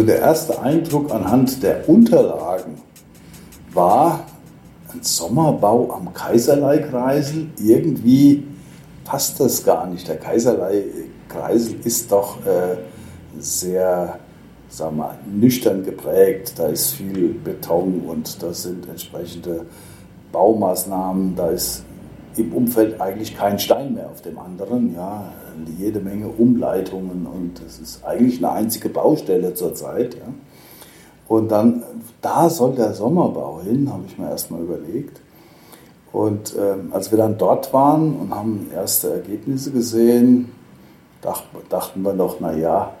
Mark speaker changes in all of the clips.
Speaker 1: Also der erste Eindruck anhand der Unterlagen war ein Sommerbau am Kaiserleikreisel. Irgendwie passt das gar nicht. Der Kaiserleikreisel ist doch äh, sehr sagen wir, nüchtern geprägt. Da ist viel Beton und da sind entsprechende Baumaßnahmen. Da ist im Umfeld eigentlich kein Stein mehr auf dem anderen. Ja, jede Menge Umleitungen und es ist eigentlich eine einzige Baustelle zurzeit. Ja. Und dann, da soll der Sommerbau hin, habe ich mir erstmal überlegt. Und ähm, als wir dann dort waren und haben erste Ergebnisse gesehen, dacht, dachten wir noch, naja,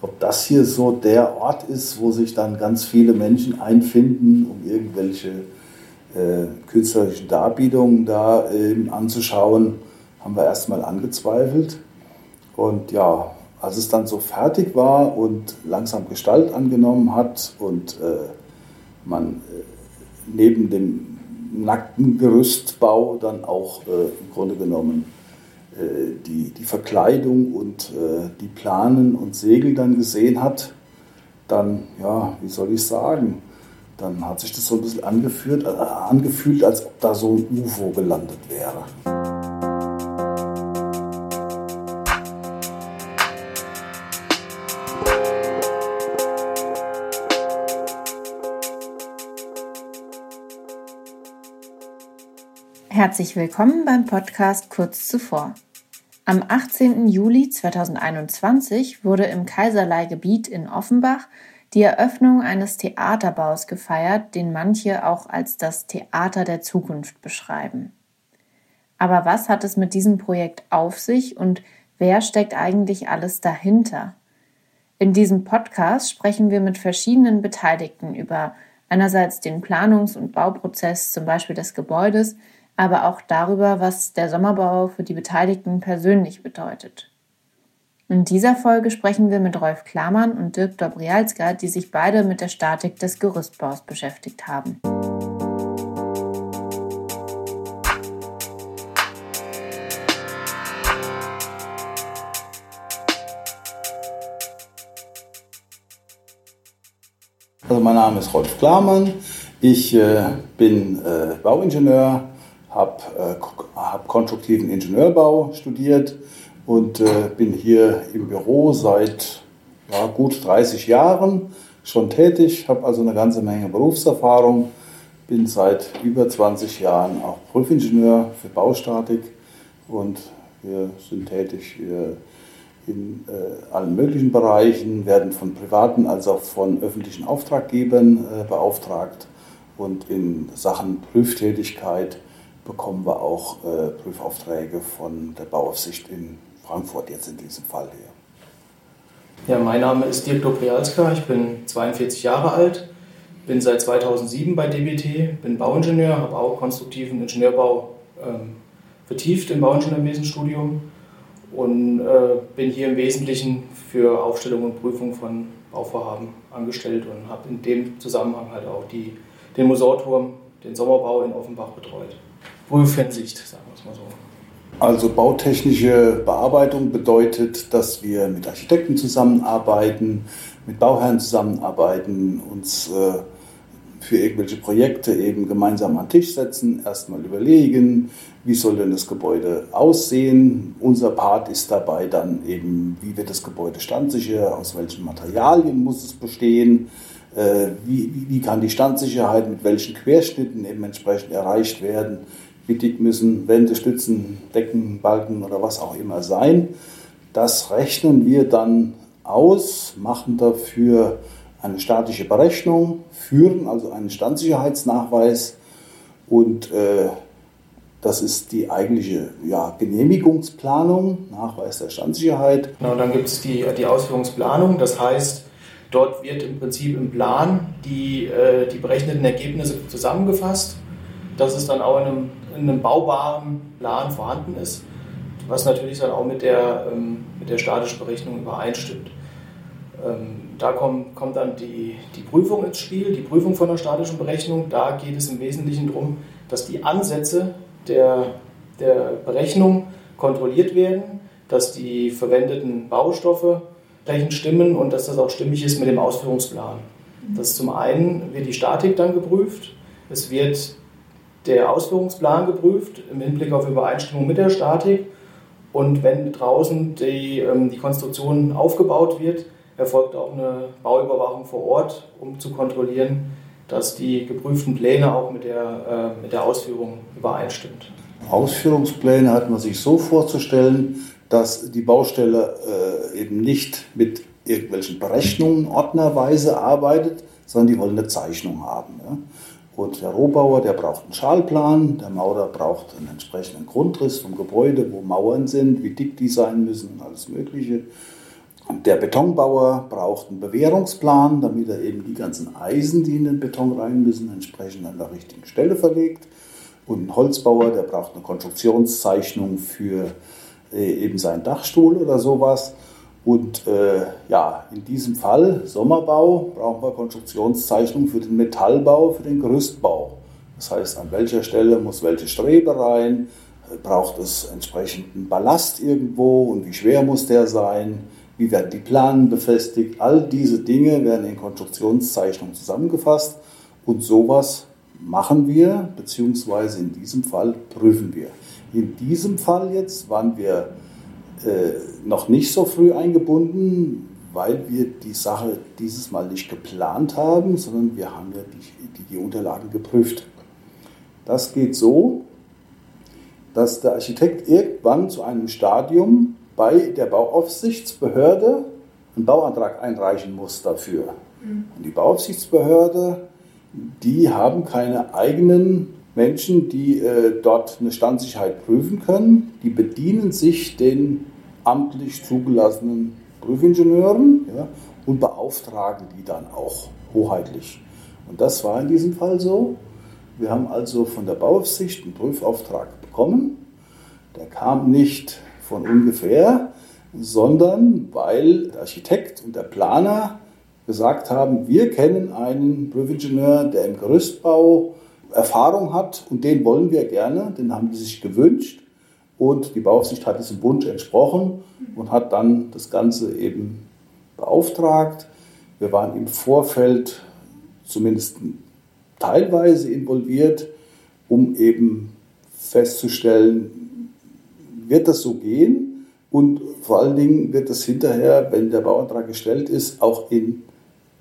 Speaker 1: ob das hier so der Ort ist, wo sich dann ganz viele Menschen einfinden, um irgendwelche künstlerischen Darbietungen da äh, anzuschauen, haben wir erstmal angezweifelt. Und ja, als es dann so fertig war und langsam Gestalt angenommen hat und äh, man äh, neben dem nackten Gerüstbau dann auch äh, im Grunde genommen äh, die, die Verkleidung und äh, die Planen und Segel dann gesehen hat, dann, ja, wie soll ich sagen, dann hat sich das so ein bisschen angefühlt, äh, angefühlt, als ob da so ein UFO gelandet wäre.
Speaker 2: Herzlich willkommen beim Podcast Kurz zuvor. Am 18. Juli 2021 wurde im Kaiserlei-Gebiet in Offenbach die Eröffnung eines Theaterbaus gefeiert, den manche auch als das Theater der Zukunft beschreiben. Aber was hat es mit diesem Projekt auf sich und wer steckt eigentlich alles dahinter? In diesem Podcast sprechen wir mit verschiedenen Beteiligten über einerseits den Planungs- und Bauprozess zum Beispiel des Gebäudes, aber auch darüber, was der Sommerbau für die Beteiligten persönlich bedeutet. In dieser Folge sprechen wir mit Rolf Klamann und Dirk Dobrialska, die sich beide mit der Statik des Gerüstbaus beschäftigt haben.
Speaker 1: Also mein Name ist Rolf Klamann. Ich äh, bin äh, Bauingenieur, habe äh, hab konstruktiven Ingenieurbau studiert und äh, bin hier im Büro seit ja, gut 30 Jahren schon tätig, habe also eine ganze Menge Berufserfahrung, bin seit über 20 Jahren auch Prüfingenieur für Baustatik und wir sind tätig in äh, allen möglichen Bereichen, werden von privaten als auch von öffentlichen Auftraggebern äh, beauftragt. Und in Sachen Prüftätigkeit bekommen wir auch äh, Prüfaufträge von der Bauaufsicht in Frankfurt, jetzt in diesem Fall
Speaker 3: hier. Ja, mein Name ist Dirk Dobrialska, ich bin 42 Jahre alt, bin seit 2007 bei DBT, bin Bauingenieur, habe auch konstruktiven Ingenieurbau ähm, vertieft im Bauingenieurwesenstudium und äh, bin hier im Wesentlichen für Aufstellung und Prüfung von Bauvorhaben angestellt und habe in dem Zusammenhang halt auch die, den Musorturm, den Sommerbau in Offenbach betreut. Prüfhinsicht, sagen wir es mal so.
Speaker 1: Also bautechnische Bearbeitung bedeutet, dass wir mit Architekten zusammenarbeiten, mit Bauherren zusammenarbeiten, uns äh, für irgendwelche Projekte eben gemeinsam an den Tisch setzen, erstmal überlegen, wie soll denn das Gebäude aussehen. Unser Part ist dabei dann eben, wie wird das Gebäude standsicher, aus welchen Materialien muss es bestehen, äh, wie, wie kann die Standsicherheit mit welchen Querschnitten eben entsprechend erreicht werden wie dick müssen Wände, Stützen, Decken, Balken oder was auch immer sein. Das rechnen wir dann aus, machen dafür eine statische Berechnung, führen also einen Standsicherheitsnachweis und äh, das ist die eigentliche ja, Genehmigungsplanung, Nachweis der Standsicherheit.
Speaker 3: Genau, dann gibt es die, die Ausführungsplanung, das heißt, dort wird im Prinzip im Plan die, äh, die berechneten Ergebnisse zusammengefasst. Das ist dann auch in einem in einem baubaren Plan vorhanden ist, was natürlich dann auch mit der, ähm, mit der statischen Berechnung übereinstimmt. Ähm, da kommt, kommt dann die, die Prüfung ins Spiel, die Prüfung von der statischen Berechnung. Da geht es im Wesentlichen darum, dass die Ansätze der, der Berechnung kontrolliert werden, dass die verwendeten Baustoffe, dementsprechend stimmen und dass das auch stimmig ist mit dem Ausführungsplan. Das zum einen wird die Statik dann geprüft, es wird der Ausführungsplan geprüft im Hinblick auf Übereinstimmung mit der Statik und wenn draußen die, ähm, die Konstruktion aufgebaut wird, erfolgt auch eine Bauüberwachung vor Ort, um zu kontrollieren, dass die geprüften Pläne auch mit der, äh, mit der Ausführung übereinstimmt.
Speaker 1: Ausführungspläne hat man sich so vorzustellen, dass die Baustelle äh, eben nicht mit irgendwelchen Berechnungen ordnerweise arbeitet, sondern die wollen eine Zeichnung haben. Und der Rohbauer, der braucht einen Schalplan, der Maurer braucht einen entsprechenden Grundriss vom Gebäude, wo Mauern sind, wie dick die sein müssen alles Mögliche. Und der Betonbauer braucht einen Bewährungsplan, damit er eben die ganzen Eisen, die in den Beton rein müssen, entsprechend an der richtigen Stelle verlegt. Und ein Holzbauer, der braucht eine Konstruktionszeichnung für äh, eben seinen Dachstuhl oder sowas. Und äh, ja, in diesem Fall Sommerbau brauchen wir Konstruktionszeichnung für den Metallbau, für den Gerüstbau. Das heißt, an welcher Stelle muss welche Strebe rein, braucht es entsprechenden Ballast irgendwo und wie schwer muss der sein, wie werden die Planen befestigt. All diese Dinge werden in Konstruktionszeichnung zusammengefasst und sowas machen wir, beziehungsweise in diesem Fall prüfen wir. In diesem Fall jetzt waren wir äh, noch nicht so früh eingebunden, weil wir die Sache dieses Mal nicht geplant haben, sondern wir haben ja die, die, die Unterlagen geprüft. Das geht so, dass der Architekt irgendwann zu einem Stadium bei der Bauaufsichtsbehörde einen Bauantrag einreichen muss dafür. Mhm. Und die Bauaufsichtsbehörde, die haben keine eigenen Menschen, die äh, dort eine Standsicherheit prüfen können. Die bedienen sich den amtlich zugelassenen Prüfingenieuren ja, und beauftragen die dann auch hoheitlich. Und das war in diesem Fall so. Wir haben also von der Bauaufsicht einen Prüfauftrag bekommen. Der kam nicht von ungefähr, sondern weil der Architekt und der Planer gesagt haben, wir kennen einen Prüfingenieur, der im Gerüstbau Erfahrung hat und den wollen wir gerne, den haben die sich gewünscht und die Bauaufsicht hat diesem Wunsch entsprochen und hat dann das Ganze eben beauftragt. Wir waren im Vorfeld zumindest teilweise involviert, um eben festzustellen, wird das so gehen und vor allen Dingen wird das hinterher, wenn der Bauantrag gestellt ist, auch in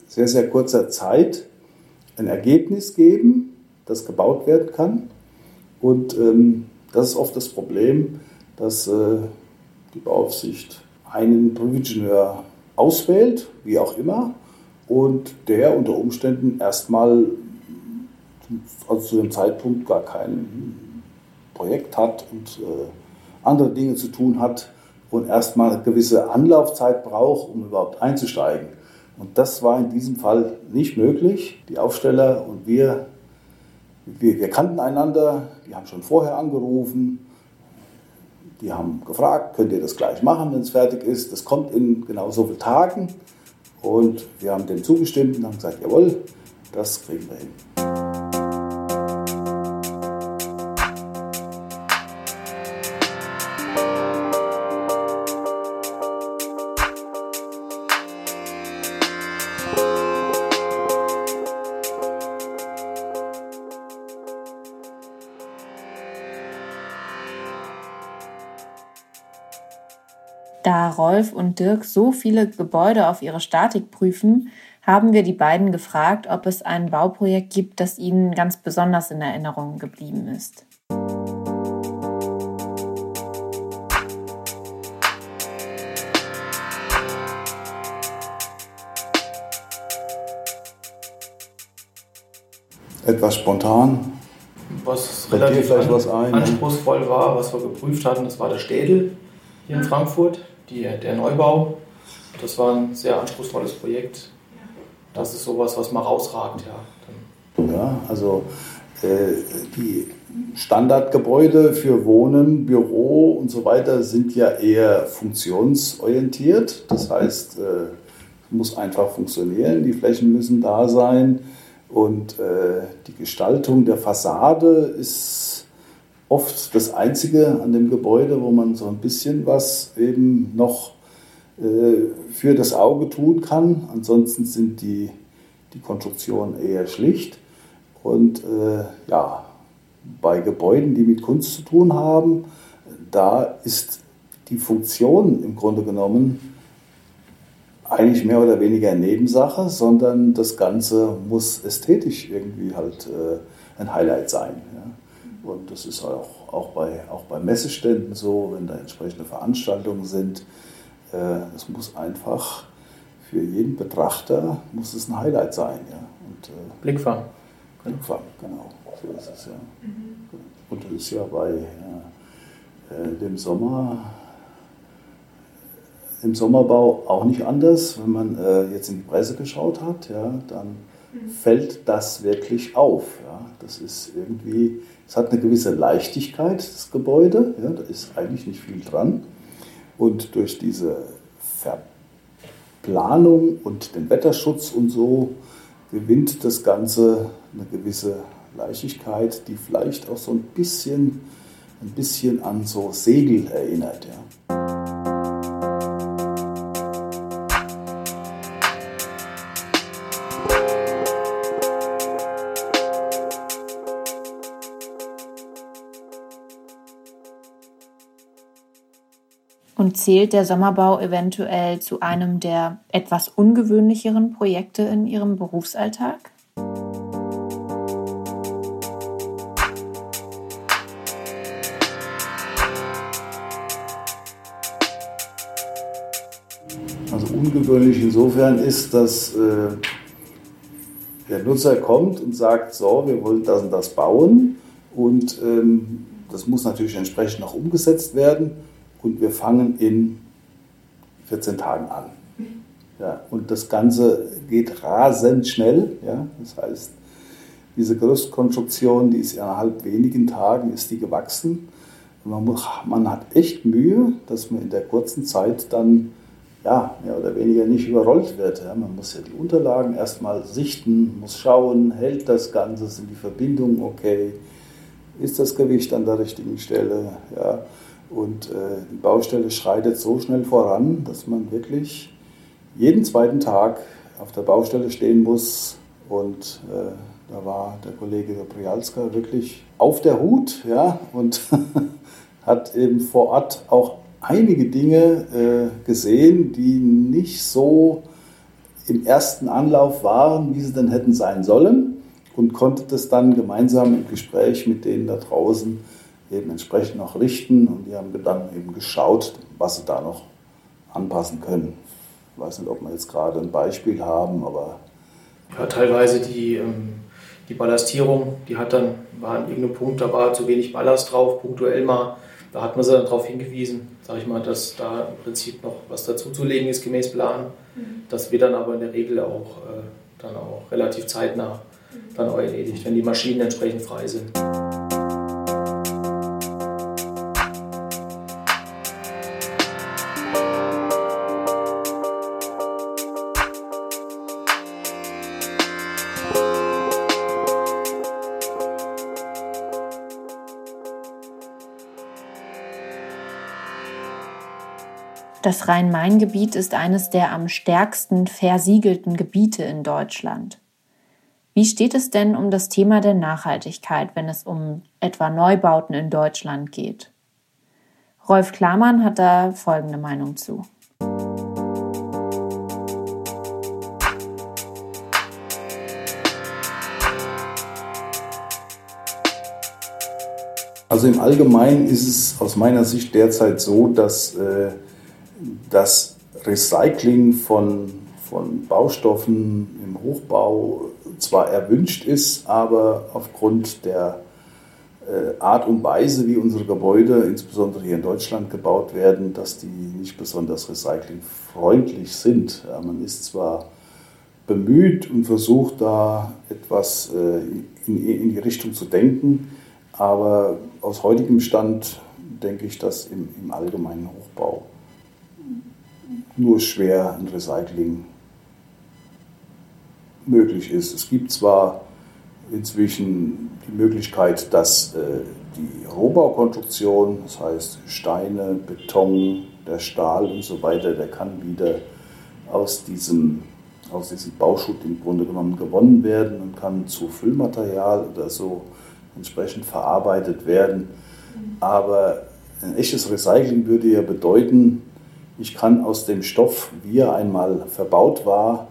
Speaker 1: sehr, sehr kurzer Zeit ein Ergebnis geben, das gebaut werden kann. Und ähm, das ist oft das Problem, dass äh, die Bauaufsicht einen Prüfingenieur auswählt, wie auch immer, und der unter Umständen erstmal also zu dem Zeitpunkt gar kein Projekt hat und äh, andere Dinge zu tun hat und erstmal eine gewisse Anlaufzeit braucht, um überhaupt einzusteigen. Und das war in diesem Fall nicht möglich. Die Aufsteller und wir, wir, wir kannten einander, die haben schon vorher angerufen, die haben gefragt, könnt ihr das gleich machen, wenn es fertig ist. Das kommt in genau so vielen Tagen. Und wir haben dem zugestimmt und haben gesagt, jawohl, das kriegen wir hin.
Speaker 2: Rolf und Dirk so viele Gebäude auf ihre Statik prüfen, haben wir die beiden gefragt, ob es ein Bauprojekt gibt, das ihnen ganz besonders in Erinnerung geblieben ist.
Speaker 1: Etwas spontan.
Speaker 3: Was relativ was ein, anspruchsvoll war, was wir geprüft hatten, das war der Städel hier in Frankfurt die, der Neubau. Das war ein sehr anspruchsvolles Projekt. Das ist sowas, was mal rausragt. Ja,
Speaker 1: ja also äh, die Standardgebäude für Wohnen, Büro und so weiter sind ja eher funktionsorientiert. Das heißt, äh, muss einfach funktionieren, die Flächen müssen da sein und äh, die Gestaltung der Fassade ist oft das Einzige an dem Gebäude, wo man so ein bisschen was eben noch äh, für das Auge tun kann. Ansonsten sind die, die Konstruktionen eher schlicht. Und äh, ja, bei Gebäuden, die mit Kunst zu tun haben, da ist die Funktion im Grunde genommen eigentlich mehr oder weniger Nebensache, sondern das Ganze muss ästhetisch irgendwie halt äh, ein Highlight sein. Ja. Und das ist auch, auch, bei, auch bei Messeständen so, wenn da entsprechende Veranstaltungen sind. Äh, es muss einfach für jeden Betrachter muss es ein Highlight sein. Ja.
Speaker 3: Und, äh, Blickfang.
Speaker 1: Blickfang, genau. So ist es ja. Mhm. Und das ist ja bei ja, äh, dem Sommer im Sommerbau auch nicht anders. Wenn man äh, jetzt in die Presse geschaut hat, ja, dann. Fällt das wirklich auf. Ja. Das ist irgendwie, es hat eine gewisse Leichtigkeit, das Gebäude. Ja, da ist eigentlich nicht viel dran. Und durch diese Verplanung und den Wetterschutz und so gewinnt das Ganze eine gewisse Leichtigkeit, die vielleicht auch so ein bisschen, ein bisschen an so Segel erinnert. Ja.
Speaker 2: Und zählt der Sommerbau eventuell zu einem der etwas ungewöhnlicheren Projekte in Ihrem Berufsalltag?
Speaker 1: Also ungewöhnlich insofern ist, dass äh, der Nutzer kommt und sagt, so, wir wollen das und das bauen und ähm, das muss natürlich entsprechend noch umgesetzt werden und wir fangen in 14 Tagen an. Ja, und das Ganze geht rasend schnell. Ja, das heißt, diese Gerüstkonstruktion, die ist innerhalb wenigen Tagen ist die gewachsen. Man, muss, man hat echt Mühe, dass man in der kurzen Zeit dann ja, mehr oder weniger nicht überrollt wird. Ja, man muss ja die Unterlagen erstmal sichten, muss schauen, hält das Ganze, sind die Verbindungen okay, ist das Gewicht an der richtigen Stelle. Ja. Und äh, die Baustelle schreitet so schnell voran, dass man wirklich jeden zweiten Tag auf der Baustelle stehen muss. Und äh, da war der Kollege Prialska wirklich auf der Hut ja, und hat eben vor Ort auch einige Dinge äh, gesehen, die nicht so im ersten Anlauf waren, wie sie denn hätten sein sollen und konnte das dann gemeinsam im Gespräch mit denen da draußen eben entsprechend noch richten und die haben dann eben geschaut, was sie da noch anpassen können. Ich weiß nicht, ob wir jetzt gerade ein Beispiel haben, aber.
Speaker 3: Ja, teilweise die, ähm, die Ballastierung, die hat dann, war an irgendeinem Punkt, da war zu wenig Ballast drauf, punktuell mal. Da hat man sie dann darauf hingewiesen, sage ich mal, dass da im Prinzip noch was dazuzulegen ist gemäß Plan. Mhm. Das wird dann aber in der Regel auch, äh, dann auch relativ zeitnah dann auch erledigt, wenn die Maschinen entsprechend frei sind.
Speaker 2: Das Rhein-Main-Gebiet ist eines der am stärksten versiegelten Gebiete in Deutschland. Wie steht es denn um das Thema der Nachhaltigkeit, wenn es um etwa Neubauten in Deutschland geht? Rolf Klamann hat da folgende Meinung zu.
Speaker 1: Also im Allgemeinen ist es aus meiner Sicht derzeit so, dass äh, das Recycling von, von Baustoffen im Hochbau zwar erwünscht ist, aber aufgrund der äh, Art und Weise, wie unsere Gebäude, insbesondere hier in Deutschland, gebaut werden, dass die nicht besonders recyclingfreundlich sind. Man ist zwar bemüht und versucht da etwas äh, in, die Richtung zu denken, aber aus heutigem Stand denke ich, dass im allgemeinen Hochbau nur schwer ein Recycling möglich ist. Es gibt zwar inzwischen die Möglichkeit, dass äh, die Rohbaukonstruktion, das heißt Steine, Beton, der Stahl und so weiter, der kann wieder aus diesem, aus diesem Bauschutt im Grunde genommen gewonnen werden und kann zu Füllmaterial oder so entsprechend verarbeitet werden. Aber ein echtes Recycling würde ja bedeuten, ich kann aus dem Stoff, wie er einmal verbaut war,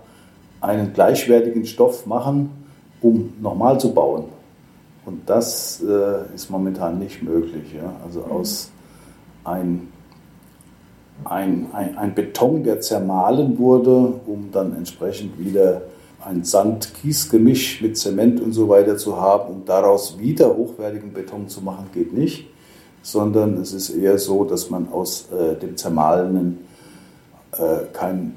Speaker 1: einen gleichwertigen Stoff machen, um nochmal zu bauen. Und das äh, ist momentan nicht möglich. Ja? Also aus ein, ein, ein, ein Beton, der zermahlen wurde, um dann entsprechend wieder ein Sand-Kies-Gemisch mit Zement und so weiter zu haben, um daraus wieder hochwertigen Beton zu machen, geht nicht sondern es ist eher so, dass man aus äh, dem Zermahlenen äh, keinen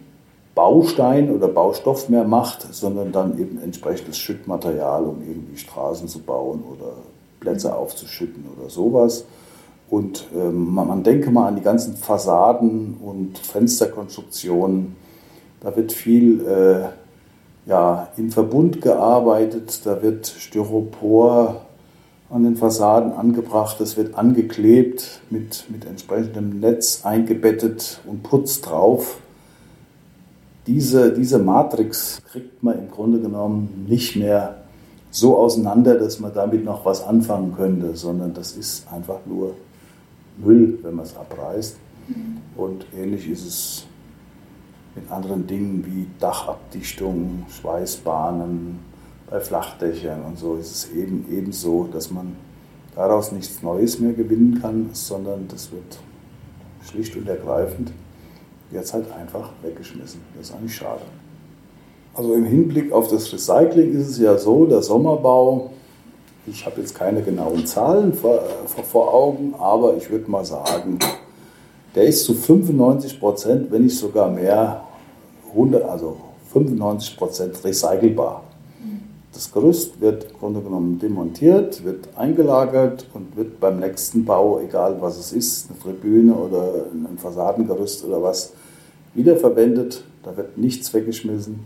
Speaker 1: Baustein oder Baustoff mehr macht, sondern dann eben entsprechendes Schüttmaterial, um irgendwie Straßen zu bauen oder Plätze aufzuschütten oder sowas. Und ähm, man, man denke mal an die ganzen Fassaden und Fensterkonstruktionen. Da wird viel äh, ja, in Verbund gearbeitet, da wird Styropor an den Fassaden angebracht. Es wird angeklebt, mit, mit entsprechendem Netz eingebettet und Putz drauf. Diese, diese Matrix kriegt man im Grunde genommen nicht mehr so auseinander, dass man damit noch was anfangen könnte, sondern das ist einfach nur Müll, wenn man es abreißt. Und ähnlich ist es mit anderen Dingen wie Dachabdichtung, Schweißbahnen, bei Flachdächern und so ist es eben ebenso, dass man daraus nichts Neues mehr gewinnen kann, sondern das wird schlicht und ergreifend jetzt halt einfach weggeschmissen. Das ist eigentlich schade. Also im Hinblick auf das Recycling ist es ja so, der Sommerbau, ich habe jetzt keine genauen Zahlen vor, vor Augen, aber ich würde mal sagen, der ist zu 95 Prozent, wenn nicht sogar mehr, 100, also 95 Prozent recycelbar. Das Gerüst wird im Grunde genommen demontiert, wird eingelagert und wird beim nächsten Bau, egal was es ist, eine Tribüne oder ein Fassadengerüst oder was, wiederverwendet. Da wird nichts weggeschmissen.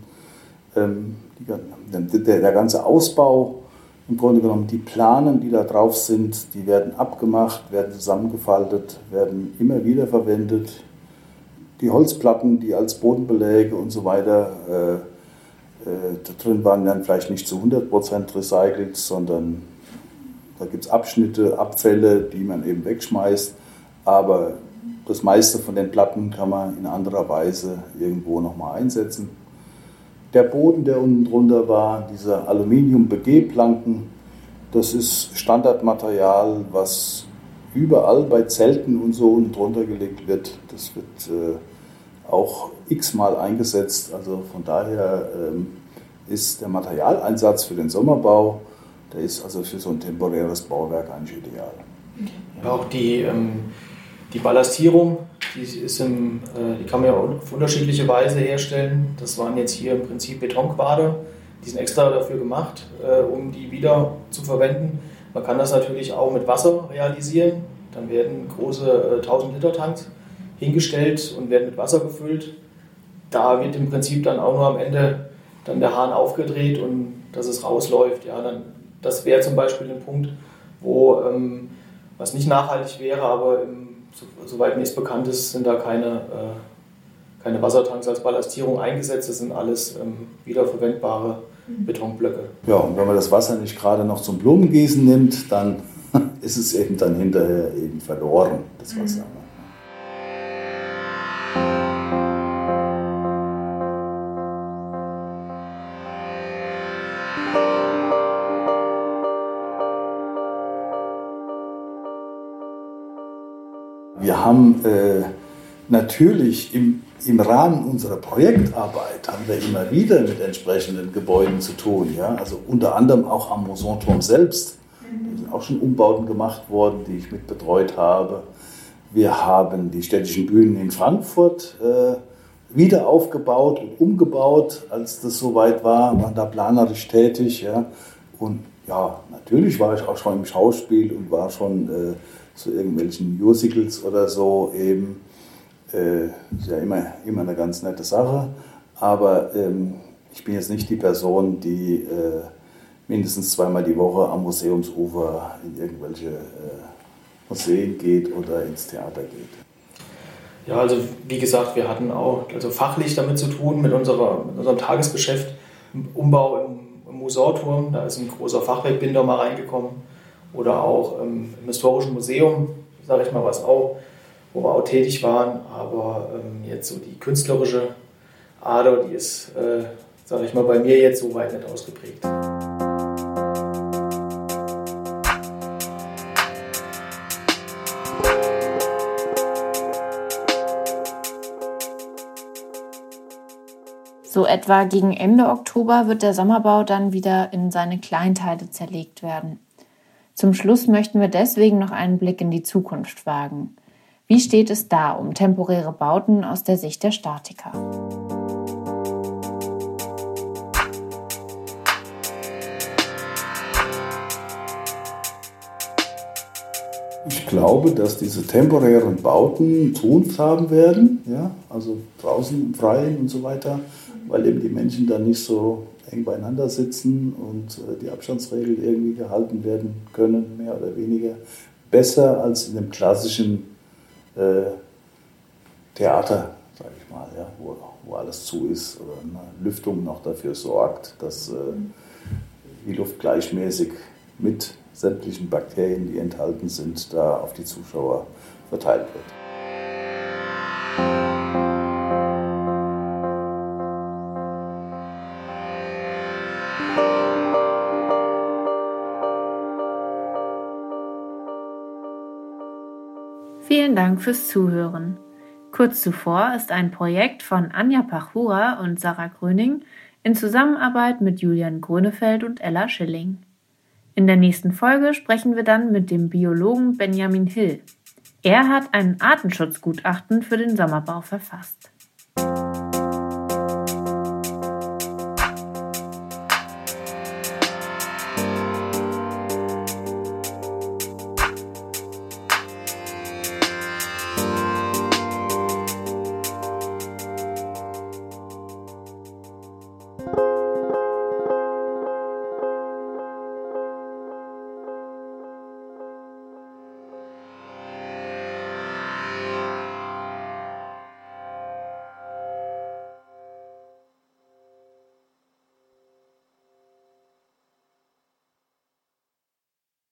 Speaker 1: Ähm, der, ganze Ausbau, im Grunde genommen die Planen, die da drauf sind, die werden abgemacht, werden zusammengefaltet, werden immer wieder verwendet. Die Holzplatten, die als Bodenbeläge und so weiter äh, da drin waren dann vielleicht nicht zu 100% recycelt, sondern da gibt es Abschnitte, Abfälle, die man eben wegschmeißt. Aber das meiste von den Platten kann man in anderer Weise irgendwo nochmal einsetzen. Der Boden, der unten drunter war, diese Aluminium-BG-Planken, das ist Standardmaterial, was überall bei Zelten und so unten drunter gelegt wird. Das wird äh, auch x-mal eingesetzt. Also von daher ähm, ist der Materialeinsatz für den Sommerbau, der ist also für so ein temporäres Bauwerk eigentlich ideal.
Speaker 3: Ja, auch die, ähm, die Ballastierung, die, ist im, äh, die kann man ja auf unterschiedliche Weise herstellen. Das waren jetzt hier im Prinzip Betonquader. Die sind extra dafür gemacht, äh, um die wieder zu verwenden. Man kann das natürlich auch mit Wasser realisieren. Dann werden große äh, 1000 Liter Tanks hingestellt und werden mit Wasser gefüllt. Da wird im Prinzip dann auch nur am Ende dann der Hahn aufgedreht und dass es rausläuft. Ja, dann, das wäre zum Beispiel ein Punkt, wo ähm, was nicht nachhaltig wäre, aber im, so, soweit mir es bekannt ist, sind da keine, äh, keine Wassertanks als Ballastierung eingesetzt. Das sind alles ähm, wiederverwendbare mhm. Betonblöcke.
Speaker 1: Ja, und wenn man das Wasser nicht gerade noch zum Blumengießen nimmt, dann ist es eben dann hinterher eben verloren, das Wasser. Mhm. Haben äh, natürlich im, im Rahmen unserer Projektarbeit haben wir immer wieder mit entsprechenden Gebäuden zu tun. Ja? Also unter anderem auch am Mosanturm selbst. Da sind auch schon Umbauten gemacht worden, die ich mit betreut habe. Wir haben die städtischen Bühnen in Frankfurt äh, wieder aufgebaut und umgebaut, als das soweit war, waren da planerisch tätig. Ja. Und ja, natürlich war ich auch schon im Schauspiel und war schon äh, zu irgendwelchen Musicals oder so eben. Äh, ist ja immer, immer eine ganz nette Sache. Aber ähm, ich bin jetzt nicht die Person, die äh, mindestens zweimal die Woche am Museumsufer in irgendwelche äh, Museen geht oder ins Theater geht.
Speaker 3: Ja, also wie gesagt, wir hatten auch also fachlich damit zu tun, mit, unserer, mit unserem Tagesgeschäft, Umbau im, im Museumturm, da ist ein großer Fachwerkbinder mal reingekommen. Oder auch ähm, im Historischen Museum, sage ich mal, was auch, wo wir auch tätig waren. Aber ähm, jetzt so die künstlerische Ader, die ist, äh, sage ich mal, bei mir jetzt so weit nicht ausgeprägt.
Speaker 2: So etwa gegen Ende Oktober wird der Sommerbau dann wieder in seine Kleinteile zerlegt werden. Zum Schluss möchten wir deswegen noch einen Blick in die Zukunft wagen. Wie steht es da um temporäre Bauten aus der Sicht der Statiker?
Speaker 1: Ich glaube, dass diese temporären Bauten Zukunft haben werden, ja, also draußen im Freien und so weiter weil eben die Menschen dann nicht so eng beieinander sitzen und äh, die Abstandsregeln irgendwie gehalten werden können, mehr oder weniger. Besser als in dem klassischen äh, Theater, sage ich mal, ja, wo, wo alles zu ist oder eine Lüftung noch dafür sorgt, dass äh, die Luft gleichmäßig mit sämtlichen Bakterien, die enthalten sind, da auf die Zuschauer verteilt wird.
Speaker 2: Dank fürs Zuhören. Kurz zuvor ist ein Projekt von Anja Pachura und Sarah Gröning in Zusammenarbeit mit Julian Grönefeld und Ella Schilling. In der nächsten Folge sprechen wir dann mit dem Biologen Benjamin Hill. Er hat ein Artenschutzgutachten für den Sommerbau verfasst.